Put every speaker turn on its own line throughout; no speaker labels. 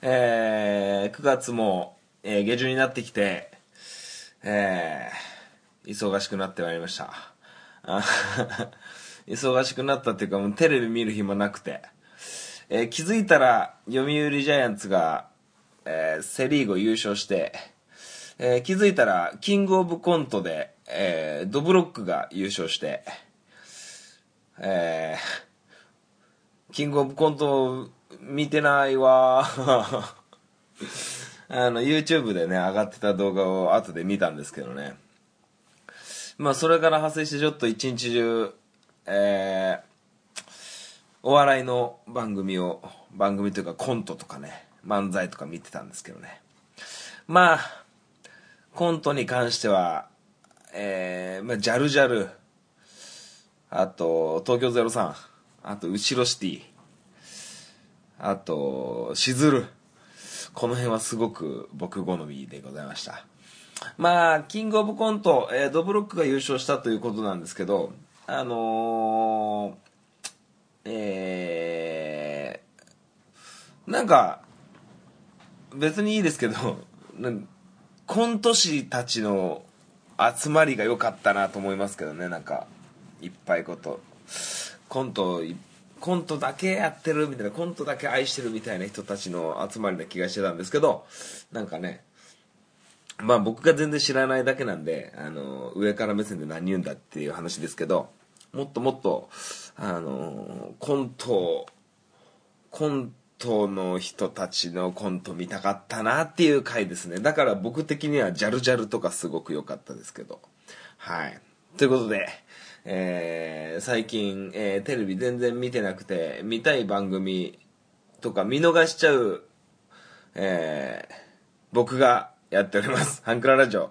えー、9月も、えー、下旬になってきて、えー、忙しくなってまいりました。忙しくなったっていうか、もうテレビ見る暇なくて、えー気づいたら、読売ジャイアンツが、えーセリーグを優勝して、えー気づいたら、キングオブコントで、えードブロックが優勝して、えーキングオブコント見てないわ あの YouTube でね上がってた動画を後で見たんですけどねまあそれから派生してちょっと一日中えーお笑いの番組を番組というかコントとかね漫才とか見てたんですけどねまあコントに関してはえー、まあジャルジャルあと、東京03。あと、後ろシティ。あと、しずる。この辺はすごく僕好みでございました。まあ、キングオブコント、えードブロックが優勝したということなんですけど、あのー、えー、なんか、別にいいですけど、コント師たちの集まりが良かったなと思いますけどね、なんか。いっぱいことコントいコントだけやってるみたいなコントだけ愛してるみたいな人たちの集まりな気がしてたんですけどなんかねまあ僕が全然知らないだけなんであの上から目線で何言うんだっていう話ですけどもっともっとあのコントコントの人たちのコント見たかったなっていう回ですね。だから僕的にはジャルジャルとかすごく良かったですけど。はい。ということでえー最近、えーテレビ全然見てなくて見たい番組とか見逃しちゃう、えー僕がやっております。ハンクララジオ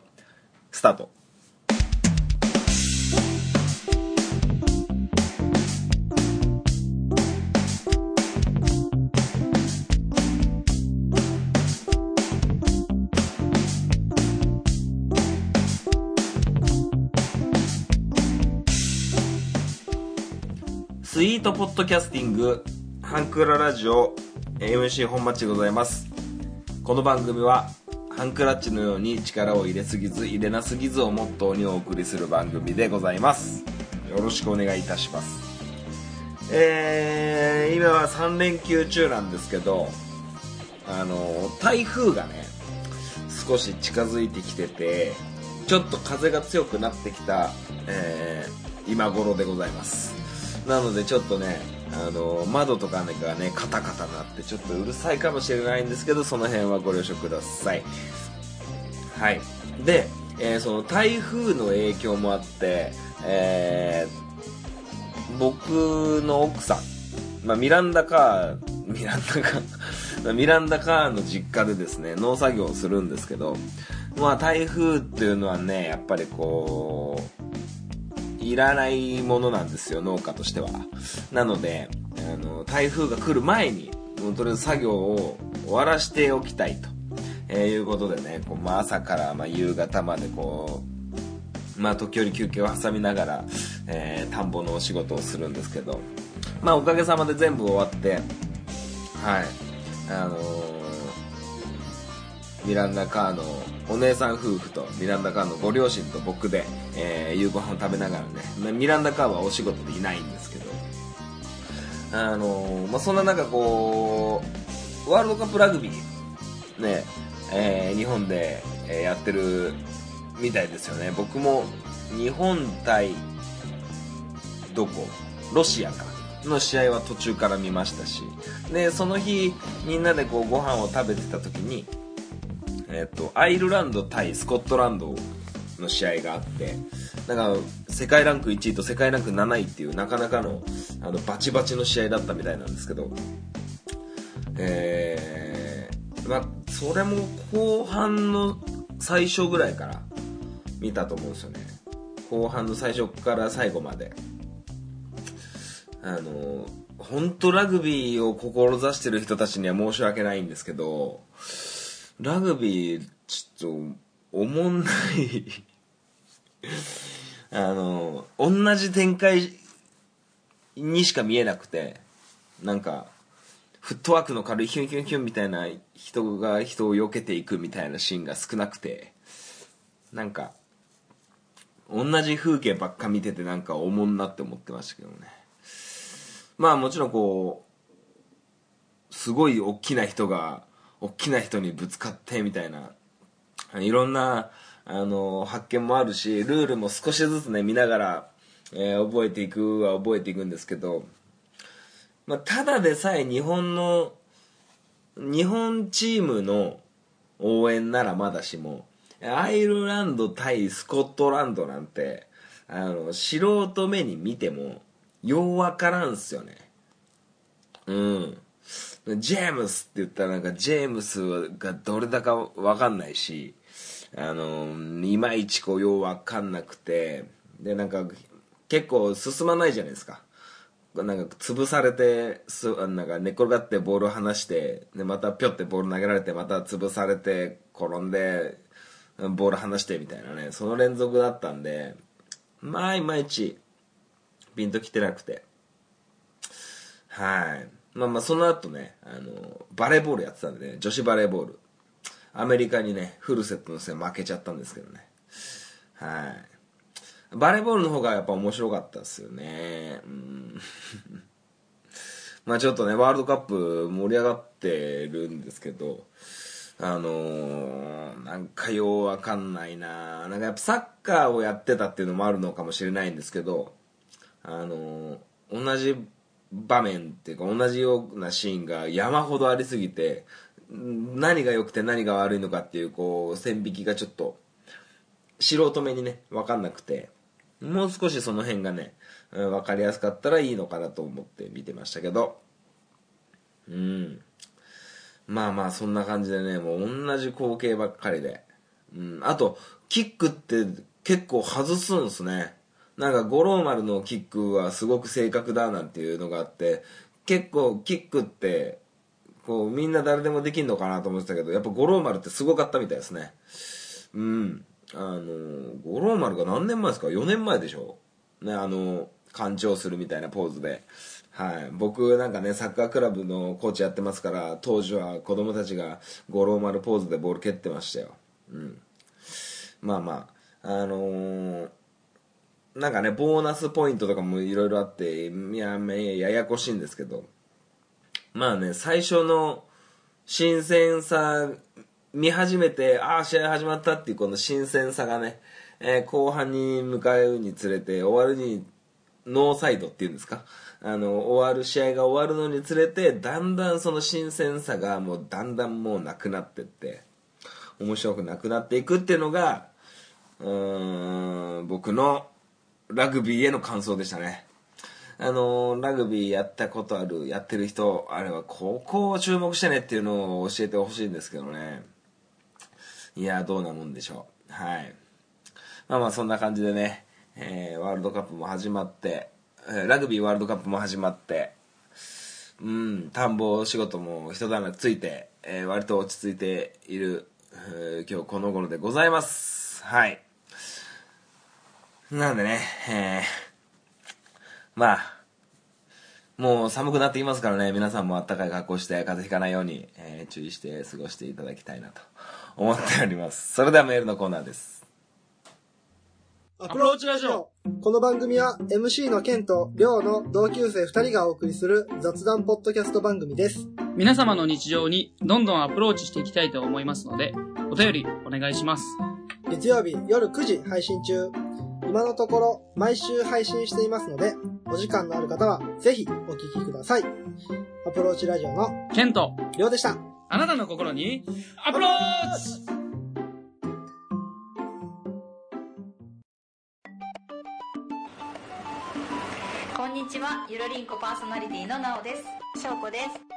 スタート。トポッドキャスティングハンクララジオ MC 本町でございます。この番組はハンクラッチのように力を入れすぎず入れなすぎずをモットーにお送りする番組でございます。よろしくお願いいたします。えー、今は3連休中なんですけどあの台風がね少し近づいてきててちょっと風が強くなってきた、えー今頃でございます。なのでちょっとねあの窓とかがねカタカタなってちょっとうるさいかもしれないんですけどその辺はご了承ください。はい。で、えーその台風の影響もあって、えー僕の奥さん、まあ、ミランダカーミランダカー ミランダカーの実家でですね農作業をするんですけどまあ台風っていうのはねやっぱりこういらないものなんですよ農家としては。なのであの台風が来る前にとりあえず作業を終わらしておきたいと、えーいうことでねこう、まあ、朝からま夕方までこうまあ時折休憩を挟みながら、えー田んぼのお仕事をするんですけど。まあおかげさまで全部終わってはい。あのーミランダカーのお姉さん夫婦とミランダカーのご両親と僕で、えー夕ご飯を食べながらねまミランダカーはお仕事でいないんですけど。あのーまあ、そんな中こうワールドカップラグビーね、えー日本で、えやってるみたいですよね。僕も日本対どこ？ロシアかの試合は途中から見ましたし。でその日みんなでこうご飯を食べてた時にえっとアイルランド対スコットランドをの試合があってなんか世界ランク1位と世界ランク7位っていうなかなかのあのバチバチの試合だったみたいなんですけどえー、まあそれも後半の最初ぐらいから見たと思うんですよね。後半の最初から最後まで。あの本当ラグビーを志してる人たちには申し訳ないんですけどラグビーちょっとおもんない。あの同じ展開にしか見えなくてなんかフットワークの軽いヒュンヒュンヒュンみたいな人が人を避けていくみたいなシーンが少なくてなんか同じ風景ばっか見ててなんかおもんなって思ってましたけどね。まあもちろんこうすごい大きな人が大きな人にぶつかってみたいないろんなあの発見もあるしルールも少しずつね見ながら、えー、覚えていくは覚えていくんですけど、まあ、ただでさえ日本の日本チームの応援ならまだしもアイルランド対スコットランドなんてあの素人目に見てもようわからんすよね。うん。ジェームスって言ったらなんかジェームスがどれだかわかんないしあのいまいちこうようわかんなくてでなんか結構進まないじゃないですか。なんか潰されてすなんか寝転がってボールを離してでまたぴょってボール投げられてまた潰されて転んでボール離してみたいなね。その連続だったんでまあいまいちピンときてなくて。はい。まあまあその後ねあのバレーボールやってたんでね女子バレーボール。アメリカにねフルセットの戦負けちゃったんですけどね。はい。バレーボールの方がやっぱ面白かったですよね。うん。まあちょっとねワールドカップ盛り上がってるんですけどあのー、なんかようわかんないな。なんかやっぱサッカーをやってたっていうのもあるのかもしれないんですけどあのー、同じ場面っていうか同じようなシーンが山ほどありすぎて何が良くて何が悪いのかっていうこう線引きがちょっと素人目にね分かんなくてもう少しその辺がね分かりやすかったらいいのかなと思って見てましたけど。うん。まあまあそんな感じでねもう同じ光景ばっかりで、うん、あとキックって結構外すんすね。なんか五郎丸のキックはすごく正確だなんていうのがあって結構キックってこうみんな誰でもできんのかなと思ってたけどやっぱ五郎丸ってすごかったみたいですね。うん。あの五郎丸が何年前ですか？4年前でしょ？ねあの干潮するみたいなポーズで。はい、僕なんかねサッカークラブのコーチやってますから当時は子供たちが五郎丸ポーズでボール蹴ってましたよ、うん、まあまああのー、なんかねボーナスポイントとかもいろいろあっていやややこしいんですけど。まあね最初の新鮮さ見始めてああ試合始まったっていうこの新鮮さがね、えー、後半に向かうにつれて終わるにノーサイドっていうんですか？あの終わる試合が終わるのにつれてだんだんその新鮮さがもうだんだんもうなくなってって面白くなくなっていくっていうのがうーん僕のラグビーへの感想でしたね。あのラグビーやったことあるやってる人あれはここを注目してねっていうのを教えてほしいんですけどね。いやどうなもんでしょう。はい。まあまあそんな感じでね、えー、ワールドカップも始まってえラグビーワールドカップも始まってうん田んぼ仕事も一段落ついて、えー、割と落ち着いている、えー、今日この頃でございます。はい。なんでね、えー、まあもう寒くなってきますからね皆さんもあったかい格好して風邪ひかないように、えー、注意して過ごしていただきたいなと思っておりますそれではメールのコーナーです
アプローチラジオこの番組は MC のケンとリョウの同級生2人がお送りする雑談ポッドキャスト番組です。
皆様の日常にどんどんアプローチしていきたいと思いますので、お便りお願いします。
月曜日夜9時配信中。今のところ毎週配信していますので、お時間のある方はぜひお聞きください。アプローチラジオの
ケンと
リョウでした。
あなたの心にアプローチ!
にちは。ゆるりんこパーソナリティのなおです。
しょうこです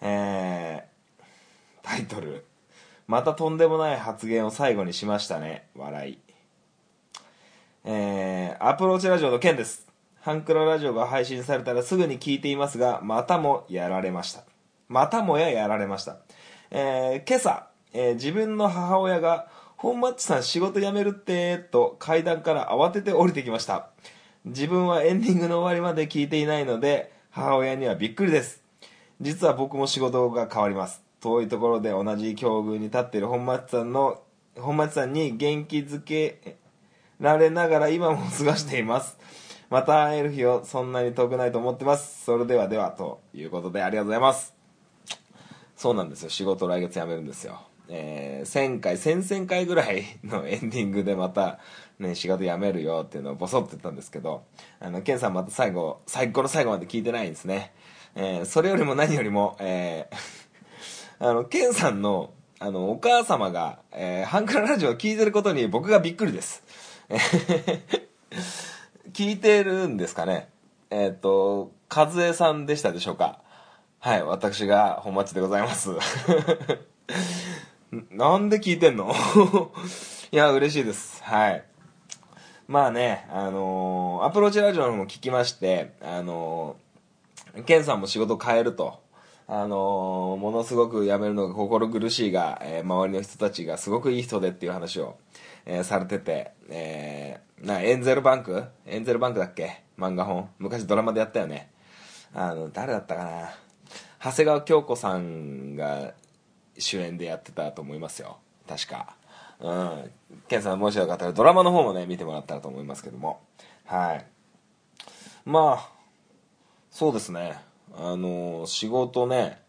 えータイトル。またとんでもない発言を最後にしましたね。笑い。えー、アプローチラジオの件です。ハンクララジオが配信されたらすぐに聞いていますがまたもやられました。またもややられました。えー、今朝、えー、自分の母親が本マッチさん仕事辞めるってと階段から慌てて降りてきました。自分はエンディングの終わりまで聞いていないので母親にはびっくりです。実は僕も仕事が変わります。遠いところで同じ境遇に立っている本町さんの本町さんに元気づけられながら今も過ごしています。また会える日をそんなに遠くないと思ってます。それではではということでありがとうございます。そうなんですよ。仕事来月辞めるんですよ。えー、1000回先々回ぐらいのエンディングでまた、ね、仕事辞めるよっていうのをボソッと言ったんですけどあのケンさんまた最後最後の最後まで聞いてないんですね、えー、それよりも何よりも、えー、あのケンさんのあのお母様が、えー、ハンクララジオを聞いてることに僕がびっくりです。聞いてるんですかね。えっ、と和江さんでしたでしょうか。はい私が本町でございます。なんで聞いてんの？いや、嬉しいです。はい。まあね、あのー、アプローチラジオのも聞きまして、あのー、ケンさんも仕事変えると。あのー、ものすごく辞めるのが心苦しいが、えー、周りの人たちがすごくいい人でっていう話を、えー、されてて、えー、な、エンゼルバンク？エンゼルバンクだっけ？漫画本。昔ドラマでやったよね。あの、誰だったかな？長谷川京子さんが主演でやってたと思いますよ確かうんケンさんもしよかったらドラマの方もね見てもらったらと思いますけどもはいまあそうですねあの仕事ね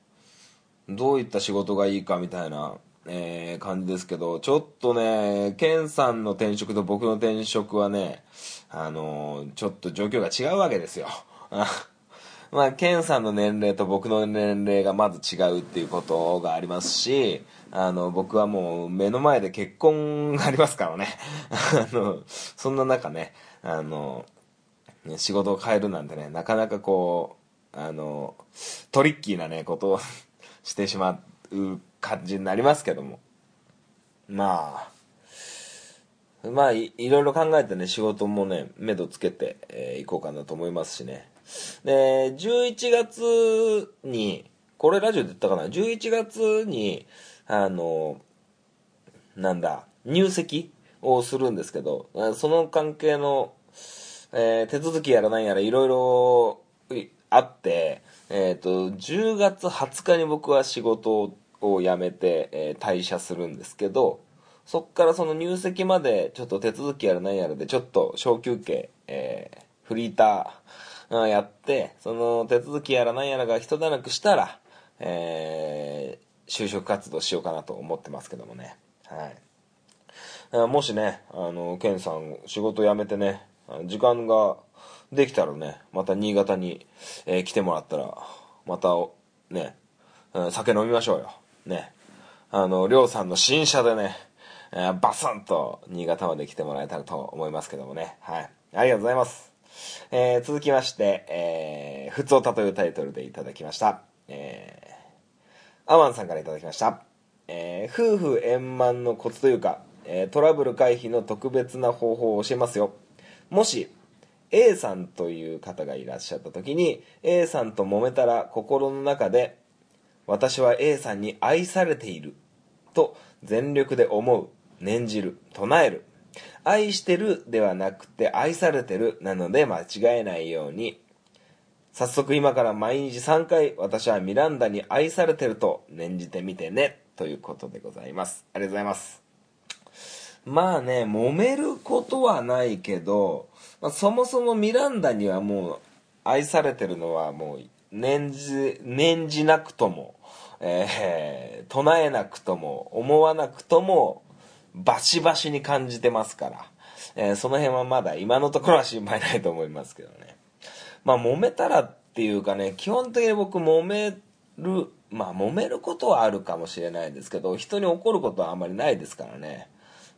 どういった仕事がいいかみたいな、えー、感じですけどちょっとねケンさんの転職と僕の転職はねあのちょっと状況が違うわけですよ まあ、ケンさんの年齢と僕の年齢がまず違うっていうことがありますし、あの、僕はもう目の前で結婚がありますからね。あの、そんな中ね、あの、ね仕事を変えるなんてね、なかなかこう、あの、トリッキーなね、ことを してしまう感じになりますけども。まあ、まあい、いろいろ考えてね、仕事もね、目処つけてい、えー、こうかなと思いますしね。で、11月に、これラジオで言ったかな ?11 月に、あの、なんだ、入籍をするんですけど、その関係の、えー、手続きやらないやらいろいろあって、えっ、ー、と、10月20日に僕は仕事を辞めて、えー、退社するんですけど、そっからその入籍までちょっと手続きやらないやらでちょっと小休憩、えー、フリーター、やって、その手続きやらなんやらが一段落したら、えー、就職活動しようかなと思ってますけどもね。はい。もしね、あの、ケンさん仕事辞めてね、時間ができたらね、また新潟に、えー、来てもらったら、また、ね、酒飲みましょうよ。ね。あの、りょうさんの新車でね、えー、バスンと新潟まで来てもらえたらと思いますけどもね。はい。ありがとうございます。えー、続きまして、えー、普通歌というタイトルでいただきました。えー、アマンさんからいただきました。えー、夫婦円満のコツというか、えー、トラブル回避の特別な方法を教えますよ。もし、A さんという方がいらっしゃった時に、A さんと揉めたら心の中で、私は A さんに愛されていると全力で思う、念じる、唱える。愛してるではなくて愛されてるなので間違えないように。早速今から毎日3回私はミランダに愛されてると念じてみてねということでございます。ありがとうございます。まあね揉めることはないけど、まあ、そもそもミランダにはもう愛されてるのはもう念じ念じなくとも、えー、唱えなくとも思わなくともバシバシに感じてますから、えー、その辺はまだ今のところは心配ないと思いますけどね。まあ、揉めたらっていうかね、基本的に僕揉める、まあ、揉めることはあるかもしれないですけど、人に怒ることはあんまりないですからね。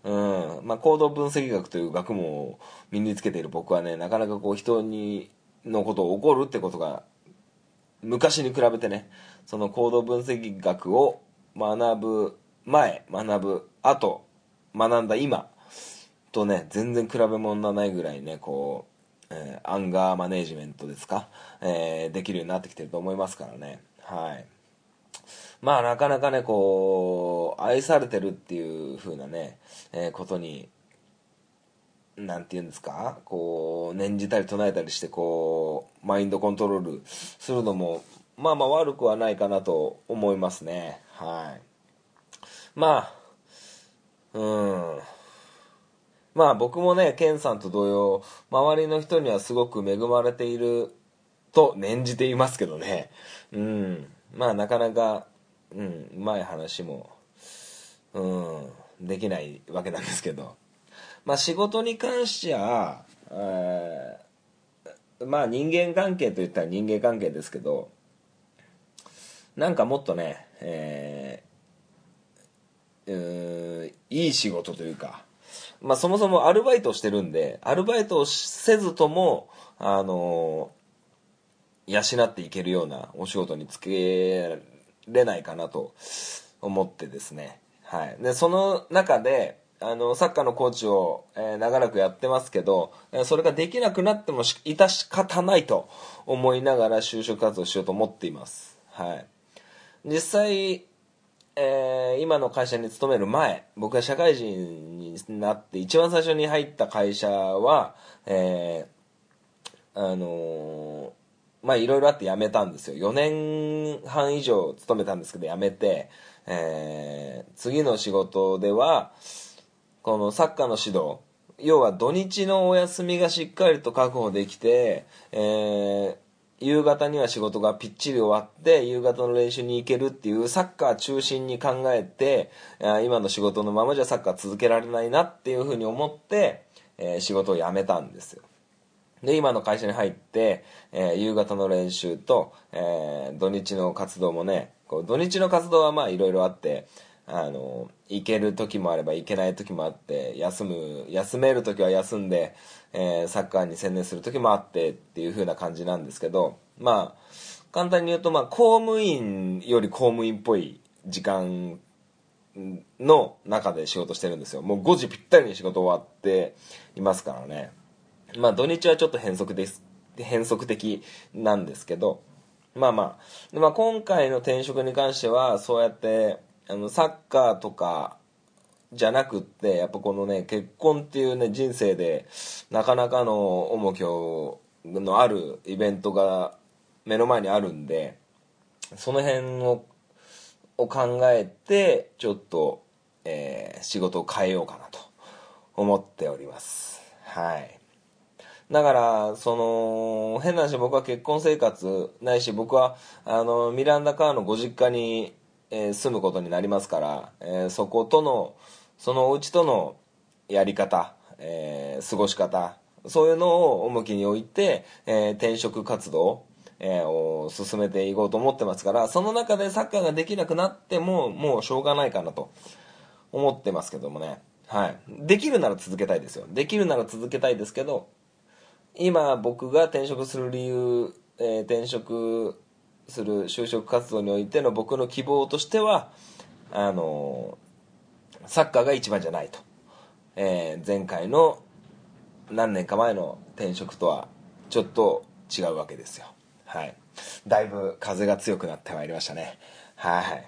うん。まあ、行動分析学という学問を身につけている僕はね、なかなかこう人に、のことを怒るってことが、昔に比べてね、その行動分析学を学ぶ前学ぶ後学んだ今とね全然比べ物にならないぐらいねこう、えーアンガーマネージメントですか、えーできるようになってきてると思いますからねはいまあなかなかねこう愛されてるっていう風なね、えーことになんて言うんですか？こう念じたり唱えたりしてこうマインドコントロールするのもまあまあ悪くはないかなと思いますね。はい。まあうん。まあ僕もねケンさんと同様周りの人にはすごく恵まれていると念じていますけどね。うん。まあなかなかうんうまい話もうんできないわけなんですけど。まあ仕事に関しては、えーまあ人間関係といったら人間関係ですけどなんかもっとね、えーいい仕事というか、まあそもそもアルバイトしてるんで、アルバイトをせずとも、あの養っていけるようなお仕事につけれないかなと思ってですね。はい。で、その中で、あの、サッカーのコーチを、えー長らくやってますけど、それができなくなっても致し方ないと思いながら就職活動しようと思っています。はい。実際、えー今の会社に勤める前僕が社会人になって一番最初に入った会社はえーあのーまあいろいろあって辞めたんですよ。4年半以上勤めたんですけど辞めて、えー次の仕事ではこのサッカーの指導要は土日のお休みがしっかりと確保できて、えー夕方には仕事がぴっちり終わって夕方の練習に行けるっていうサッカー中心に考えて今の仕事のままじゃサッカー続けられないなっていうふうに思って、えー仕事を辞めたんですよ。で今の会社に入って、えー夕方の練習と、えー土日の活動もねこう土日の活動はまあいろいろあってあの行ける時もあれば行けない時もあって休む休める時は休んで、えーサッカーに専念する時もあってっていう風な感じなんですけどまあ簡単に言うと、まあ、公務員より公務員っぽい時間の中で仕事してるんですよ。もう5時ぴったりに仕事終わっていますからね。まあ土日はちょっと変則です。変則的なんですけど。まあまあ。まあ今回の転職に関してはそうやってあのサッカーとかじゃなくってやっぱこのね結婚っていうね人生でなかなかの重きをのあるイベントが目の前にあるんでその辺をを考えてちょっと、えー仕事を変えようかなと思っております。はい。だからその変な話僕は結婚生活ないし僕はあのミランダカーのご実家に、えー住むことになりますから、えーそことのそのお家とのやり方、えー過ごし方そういうのを重きに置いて、えー転職活動、えーを進めていこうと思ってますからその中でサッカーができなくなってももうしょうがないかなと思ってますけどもね。はい。できるなら続けたいですよ。できるなら続けたいですけど今僕が転職する理由、えー転職する就職活動においての僕の希望としてはあのサッカーが一番じゃないと、えー前回の何年か前の転職とはちょっと違うわけですよ。はい。だいぶ風が強くなってまいりましたね。はい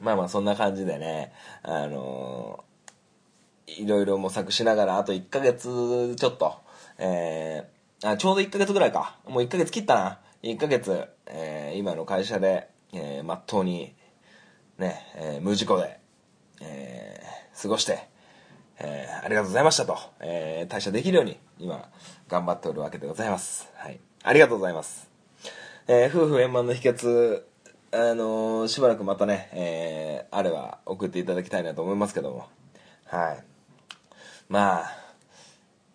まあまあそんな感じでねあのいろいろ模索しながらあと1ヶ月ちょっと、えーあちょうど1ヶ月ぐらいか。もう1ヶ月切ったな。1ヶ月、えー今の会社で、えー、まっとうにね、えー無事故で、えー過ごして、えーありがとうございましたと、えー退社できるように今頑張っておるわけでございます。はい。ありがとうございます。えー夫婦円満の秘訣あのーしばらくまたね、えーあれば送っていただきたいなと思いますけども。はい。まあ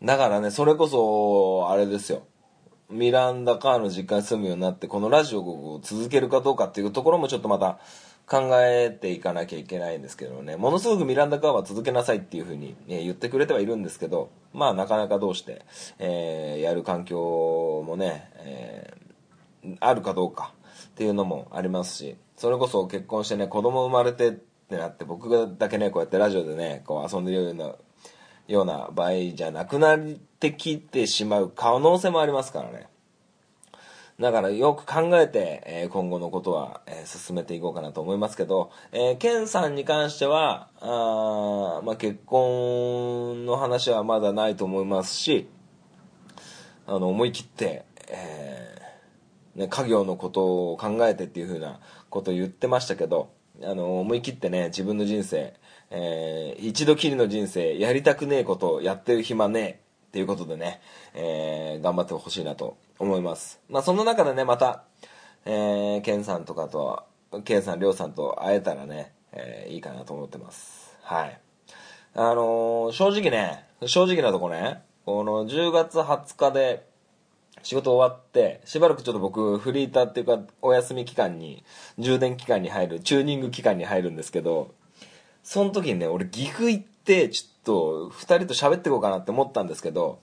だからねそれこそあれですよ。ミランダカーの実家に住むようになってこのラジオを続けるかどうかっていうところもちょっとまた考えていかなきゃいけないんですけどね。ものすごくミランダカーは続けなさいっていうふうに、ね、言ってくれてはいるんですけどまあなかなかどうして、えーやる環境もね、えーあるかどうかっていうのもありますしそれこそ結婚してね子供生まれてってなって僕だけねこうやってラジオでねこう遊んでるようなような場合じゃなくなってきてしまう可能性もありますからね。だからよく考えて、えー今後のことは、えー進めていこうかなと思いますけど、えーケンさんに関しては、あまあ、結婚の話はまだないと思いますし、あの、思い切って、えーね、家業のことを考えてっていう風なことを言ってましたけど、あの、思い切ってね、自分の人生、えー一度きりの人生、やりたくねえことやってる暇ねえっていうことでね、えー頑張ってほしいなと思います。まあ、その中でね、また、えー、ケンさんとかと、ケンさん、りょうさんと会えたらね、えーいいかなと思ってます。はい。あのー正直ね、正直なとこね、この10月20日で仕事終わって、しばらくちょっと僕、フリーターっていうか、お休み期間に、充電期間に入る、チューニング期間に入るんですけど、その時にね、俺岐阜行って、ちょっと、二人と喋っていこうかなって思ったんですけど、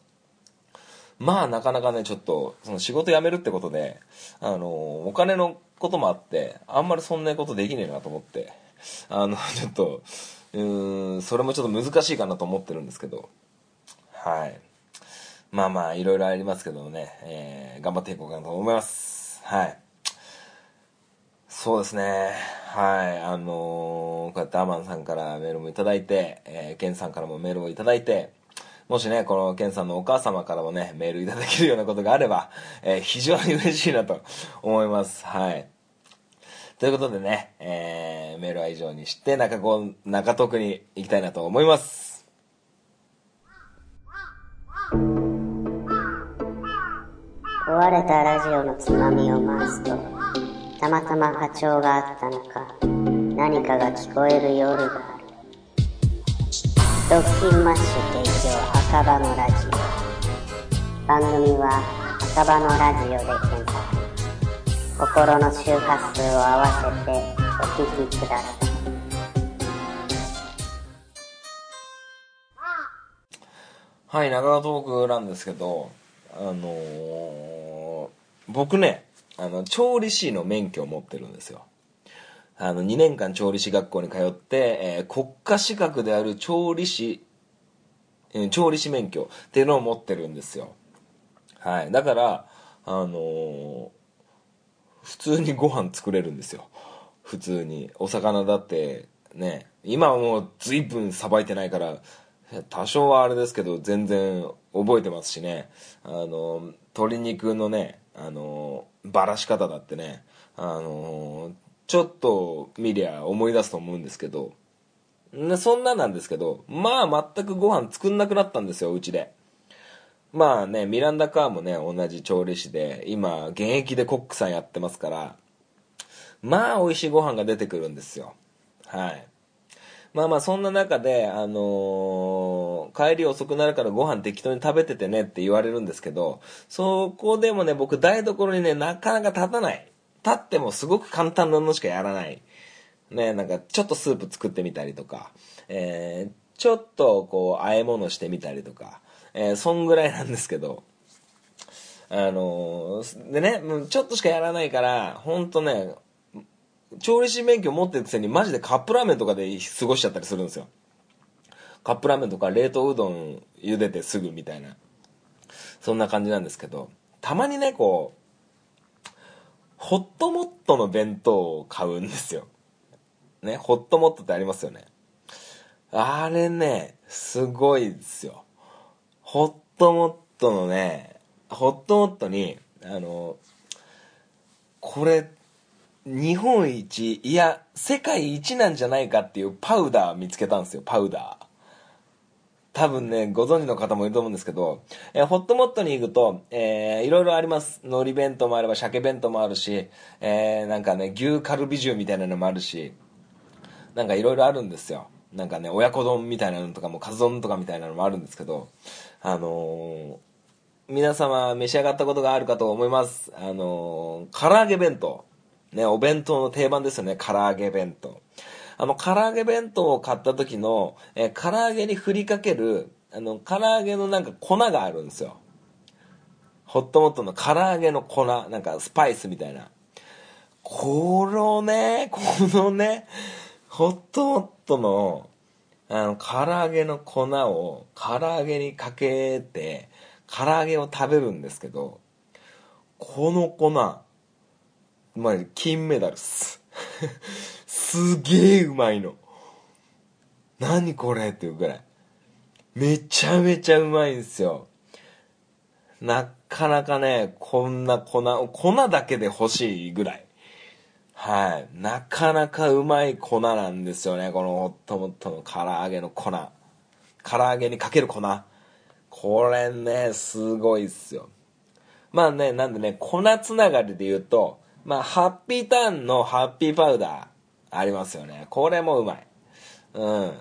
まあなかなかね、ちょっと、その仕事辞めるってことで、あの、お金のこともあって、あんまりそんなことできねえなと思って、あの、ちょっと、うーん、それもちょっと難しいかなと思ってるんですけど、はい。まあまあ、いろいろありますけどね、えー頑張っていこうかなと思います。はい。そうですね。はい。あのーこうやってアマンさんからメールもいただいて、えーケンさんからもメールをいただいて、もしね、このケンさんのお母様からもね、メールいただけるようなことがあれば、えー非常に嬉しいなと思います。はい。ということでね、えーメールは以上にして、中子、中徳に行きたいなと思います。
壊れたラジオのつまみを回すと、たまたま波長があったのか、何かが聞こえる夜がある。ドッキンマッシュ提供赤羽のラジオ。番組は赤羽のラジオで検索。心の周波数を合わせてお聞きください。
はい、長川トークなんですけど、あのー僕ね、あの、調理師の免許を持ってるんですよ。あの、2年間調理師学校に通って、えー国家資格である調理師、えー調理師免許っていうのを持ってるんですよ。はい。だから、あのー普通にご飯作れるんですよ。普通に。お魚だって、ね、今はもう随分さばいてないから、多少はあれですけど、全然覚えてますしね。あの、鶏肉のね、あの、ばらし方だってね、あの、ちょっと見りゃ思い出すと思うんですけど、そんななんですけど、まあ全くご飯作んなくなったんですよ、うちで。まあね、ミランダ・カーもね、同じ調理師で、今、現役でコックさんやってますから、まあ美味しいご飯が出てくるんですよ。はい。まあまあそんな中で、あのー帰り遅くなるからご飯適当に食べててねって言われるんですけど、そこでもね、僕台所にね、なかなか立たない。立ってもすごく簡単なのしかやらない。ね、なんかちょっとスープ作ってみたりとか、えー、ちょっとこう、和え物してみたりとか、えー、そんぐらいなんですけど、あのーでね、ちょっとしかやらないから、ほんとね、調理師免許持ってるくせにマジでカップラーメンとかで過ごしちゃったりするんですよ。カップラーメンとか冷凍うどん茹でてすぐみたいな。そんな感じなんですけど、たまにね、こう、ホットモットの弁当を買うんですよ。ね、ホットモットってありますよね。あれね、すごいですよ。ホットモットのね、ホットモットに、あの、これ、日本一、いや、世界一なんじゃないかっていうパウダー見つけたんですよ、パウダー。多分ね、ご存知の方もいると思うんですけど、えーホットモットに行くと、えーいろいろあります。海苔弁当もあれば、鮭弁当もあるし、えーなんかね、牛カルビ重みたいなのもあるし、なんかいろいろあるんですよ。なんかね、親子丼みたいなのとかも、カツ丼とかみたいなのもあるんですけど、あのー皆様召し上がったことがあるかと思います。あのー唐揚げ弁当。ね、お弁当の定番ですよね、唐揚げ弁当。あの、唐揚げ弁当を買った時の、え唐揚げに振りかける、あの、唐揚げのなんか粉があるんですよ。ホットモットの唐揚げの粉、なんかスパイスみたいな。このねこのねホットモットのあの唐揚げの粉を唐揚げにかけて唐揚げを食べるんですけどこの粉まあ金メダルっす。すげえうまいの。何これ？っていうぐらい。めちゃめちゃうまいんですよ。なかなかねこんな粉粉だけで欲しいぐらい。はい。なかなかうまい粉なんですよね。このホットモットの唐揚げの粉。唐揚げにかける粉。これねすごいっすよ。まあねなんでね粉つながりで言うとまあハッピーターンのハッピーパウダーありますよね。これもうまい。うん。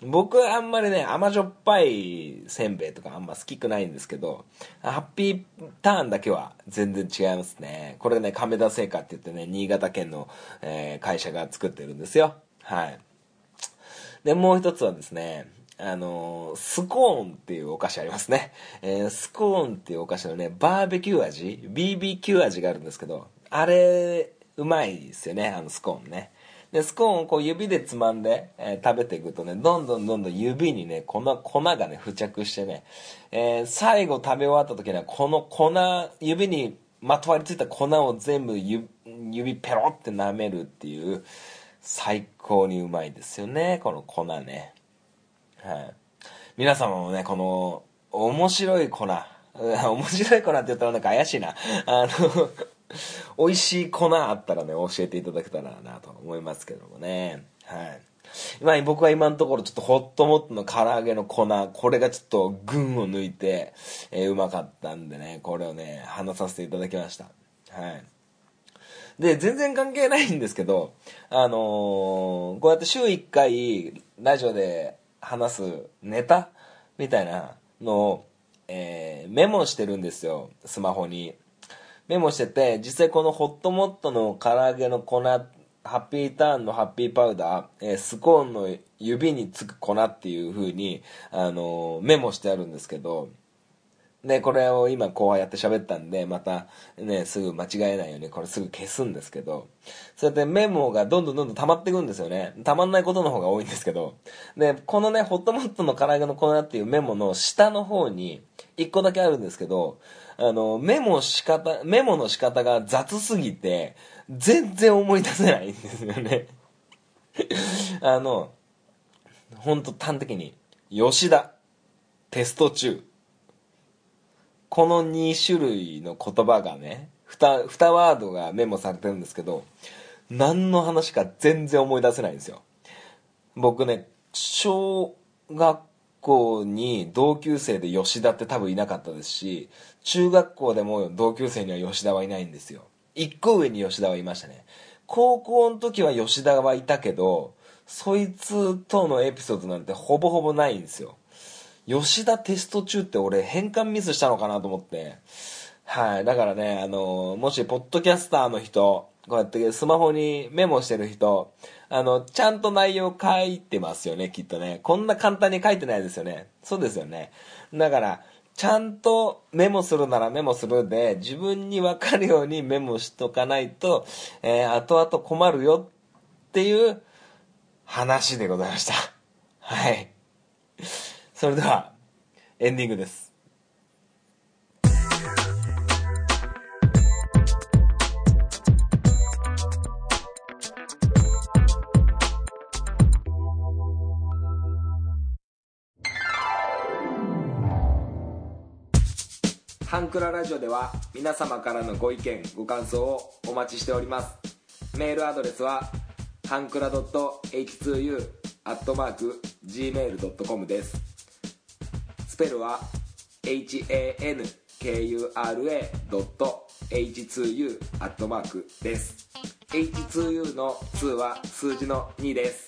僕あんまりね甘じょっぱいせんべいとかあんま好きくないんですけどハッピーターンだけは全然違いますね。これね亀田製菓って言ってね新潟県の、えー会社が作ってるんですよ。はい。でもう一つはですねあのースコーンっていうお菓子ありますね、えースコーンっていうお菓子のねバーベキュー味 BBQ 味があるんですけどあれうまいですよねあのスコーンね。でスコーンをこう指でつまんで、えー食べていくとねどんどんどんどん指にね粉粉がね付着してね、えー最後食べ終わった時にはこの粉指にまとわりついた粉を全部指指ペロって舐めるっていう最高にうまいですよねこの粉ね。はい。皆様もねこの面白い粉面白い粉って言ったらなんか怪しいな。あの 美味しい粉あったらね教えていただけたらなと思いますけどもね。はい。まあ僕は今のところちょっとホットモットの唐揚げの粉これがちょっと群を抜いて、えーうまかったんでねこれをね話させていただきました。はい。で全然関係ないんですけどあのーこうやって週1回ラジオで話すネタみたいなのを、えーメモしてるんですよスマホに。メモしてて実際このホットモットの唐揚げの粉ハッピーターンのハッピーパウダー、えースコーンの指につく粉っていう風にあのーメモしてあるんですけどでこれを今こうやって喋ったんでまたねすぐ間違えないようにこれすぐ消すんですけどそうやってメモがどんどんどんどん溜まっていくんですよね。溜まんないことの方が多いんですけどでこのねホットモットの唐揚げの粉っていうメモの下の方に1個だけあるんですけどあのメモ仕方メモの仕方が雑すぎて全然思い出せないんですよね。あの本当端的に吉田テスト中。この2種類の言葉がね 2, 2ワードがメモされてるんですけど何の話か全然思い出せないんですよ。僕ね小学校に同級生で吉田って多分いなかったですし中学校でも同級生には吉田はいないんですよ。1個上に吉田はいましたね。高校の時は吉田はいたけどそいつとのエピソードなんてほぼほぼないんですよ。吉田テスト中って俺変換ミスしたのかなと思って。はいだからねあのもしポッドキャスターの人こうやってスマホにメモしてる人あのちゃんと内容書いてますよねきっとね。こんな簡単に書いてないですよね。そうですよね。だからちゃんとメモするならメモするで自分に分かるようにメモしとかないと、えー、後々困るよっていう話でございました。はい。それではエンディングです。ハンクララジオでは皆様からのご意見ご感想をお待ちしております。メールアドレスはハンクラ .h2u.gmail.com です。ペルは hankura.h2u アットマークです。H2U の2は数字の2です。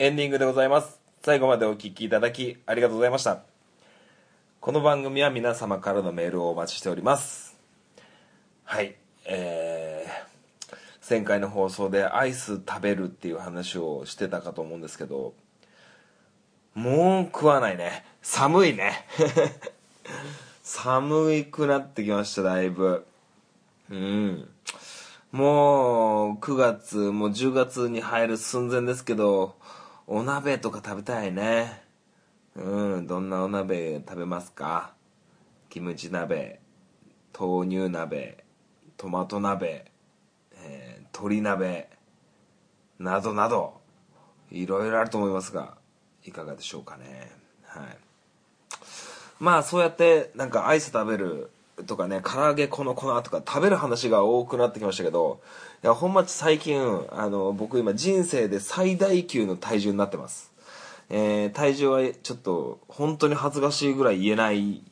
エンディングでございます。最後までお聞きいただきありがとうございました。この番組は皆様からのメールをお待ちしております。はい。えー、前回の放送でアイス食べるっていう話をしてたかと思うんですけどもう食わないね。寒いね。寒くなってきましただいぶ。うん。もう9月もう10月に入る寸前ですけどお鍋とか食べたいね。うんどんなお鍋食べますか？キムチ鍋豆乳鍋トマト鍋、えー鶏鍋などなどいろいろあると思いますがいかがでしょうかね。はい。まあそうやってなんかアイス食べるとかね唐揚げこの粉とか食べる話が多くなってきましたけどいやほんま最近あの僕今人生で最大級の体重になってます。えー体重はちょっと本当に恥ずかしいぐらい言えない。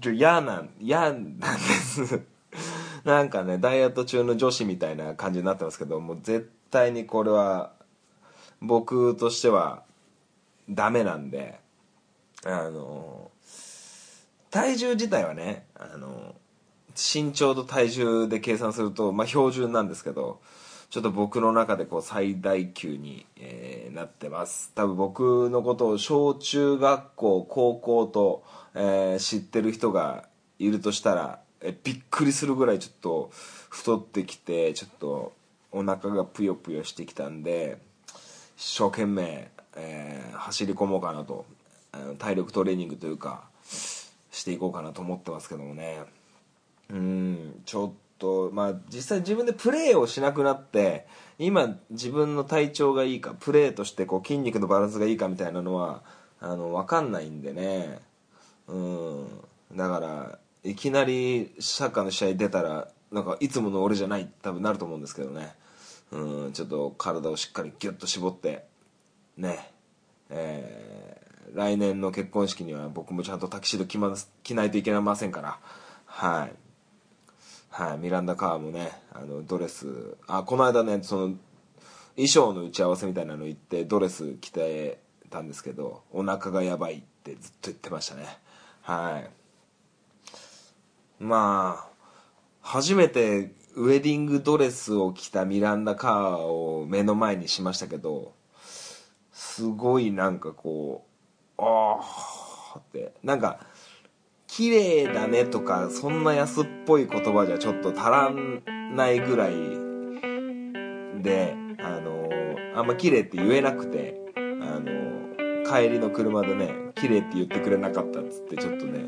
ちょ嫌なん嫌なんです。なんかねダイエット中の女子みたいな感じになってますけどもう絶対にこれは僕としてはダメなんであの体重自体はねあの身長と体重で計算すると、まあ、標準なんですけどちょっと僕の中でこう最大級に、えーなってます。多分僕のことを小中学校高校と、えー知ってる人がいるとしたら、えびっくりするぐらいちょっと太ってきてちょっとお腹がぷよぷよしてきたんで一生懸命、えー走り込もうかなと。体力トレーニングというかしていこうかなと思ってますけどもね。うんちょっとまあ実際自分でプレーをしなくなって今自分の体調がいいかプレーとしてこう筋肉のバランスがいいかみたいなのはあの分かんないんでね。うんだからいきなりサッカーの試合出たらなんかいつもの俺じゃない多分なると思うんですけどね。うんちょっと体をしっかりギュッと絞ってねえー来年の結婚式には僕もちゃんとタキシード着,、ま着ないといけませんから。はい。はい、ミランダ・カーもねあのドレスあこの間ねその衣装の打ち合わせみたいなの行ってドレス着てたんですけどお腹がやばいってずっと言ってましたね。はい。まあ初めてウェディングドレスを着たミランダ・カーを目の前にしましたけどすごいなんかこうああって。なんか綺麗だねとかそんな安っぽい言葉じゃちょっと足らないぐらいであのあんま綺麗って言えなくてあの帰りの車でね綺麗って言ってくれなかったっつってちょっとね、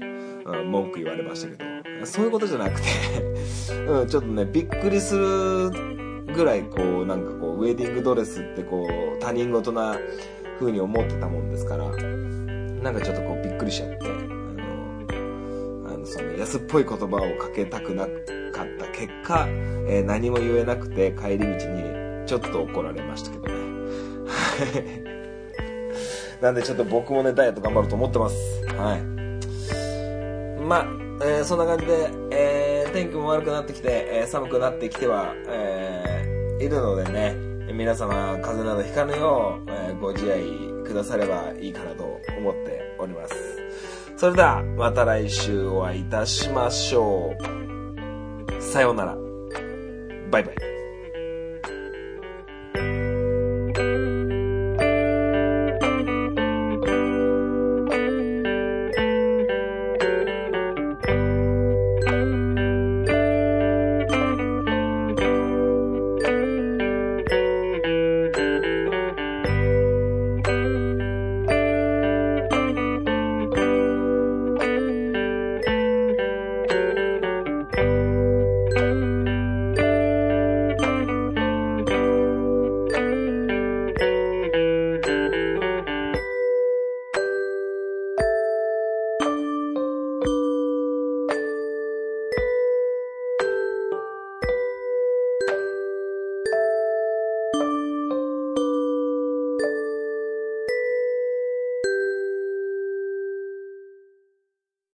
うん文句言われましたけど。そういうことじゃなくて うん、ちょっとねびっくりするぐらいこうなんかこうウェディングドレスってこう他人事な風に思ってたもんですからなんかちょっとこうびっくりしちゃってあのあのその安っぽい言葉をかけたくなかった結果、えー何も言えなくて帰り道にちょっと怒られましたけどね。なんでちょっと僕もねダイエット頑張ろうと思ってます。はい。まあ、えーそんな感じで、えー天気も悪くなってきて、えー寒くなってきては、えーいるのでね皆様風邪などひかぬよう、えーご自愛くださればいいかなと思っております。それではまた来週お会いいたしましょう。さようなら。バイバイ。